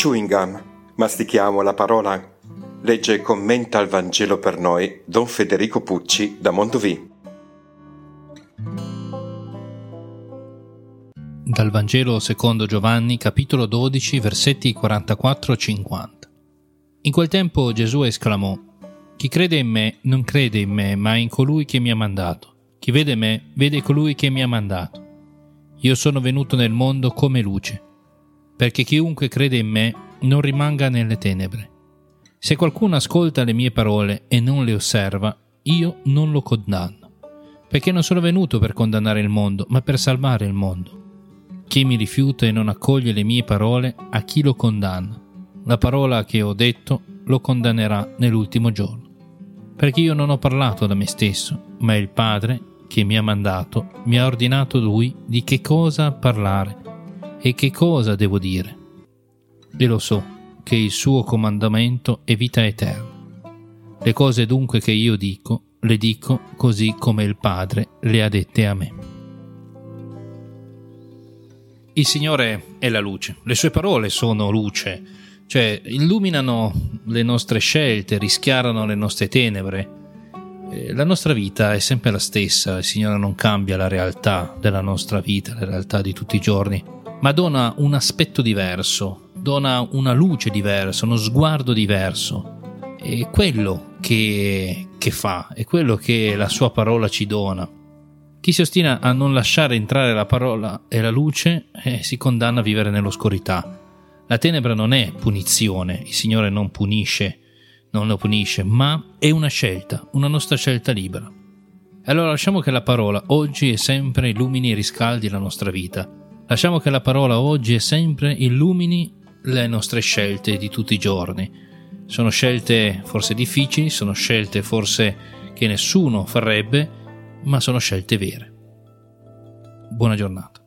Chewing gum. Mastichiamo la parola. Legge e commenta il Vangelo per noi Don Federico Pucci da Mondovì. Dal Vangelo secondo Giovanni, capitolo 12, versetti 44-50. In quel tempo Gesù esclamò: Chi crede in me non crede in me, ma in colui che mi ha mandato. Chi vede me, vede colui che mi ha mandato. Io sono venuto nel mondo come luce, perché chiunque crede in me non rimanga nelle tenebre. Se qualcuno ascolta le mie parole e non le osserva, io non lo condanno, perché non sono venuto per condannare il mondo, ma per salvare il mondo. Chi mi rifiuta e non accoglie le mie parole, a chi lo condanna? La parola che ho detto lo condannerà nell'ultimo giorno. Perché io non ho parlato da me stesso, ma il Padre che mi ha mandato mi ha ordinato lui di che cosa parlare e che cosa devo dire. E lo so che il suo comandamento è vita eterna. Le cose dunque che io dico, le dico così come il Padre le ha dette a me. Il Signore è la luce, le sue parole sono luce, cioè illuminano le nostre scelte, rischiarano le nostre tenebre, eh, la nostra vita è sempre la stessa, il Signore non cambia la realtà della nostra vita, la realtà di tutti i giorni, ma dona un aspetto diverso, dona una luce diversa, uno sguardo diverso. È quello che, che fa, è quello che la sua parola ci dona. Chi si ostina a non lasciare entrare la parola e la luce eh, si condanna a vivere nell'oscurità. La tenebra non è punizione, il Signore non punisce non lo punisce, ma è una scelta, una nostra scelta libera. Allora lasciamo che la parola oggi e sempre illumini e riscaldi la nostra vita. Lasciamo che la parola oggi e sempre illumini le nostre scelte di tutti i giorni. Sono scelte forse difficili, sono scelte forse che nessuno farebbe, ma sono scelte vere. Buona giornata.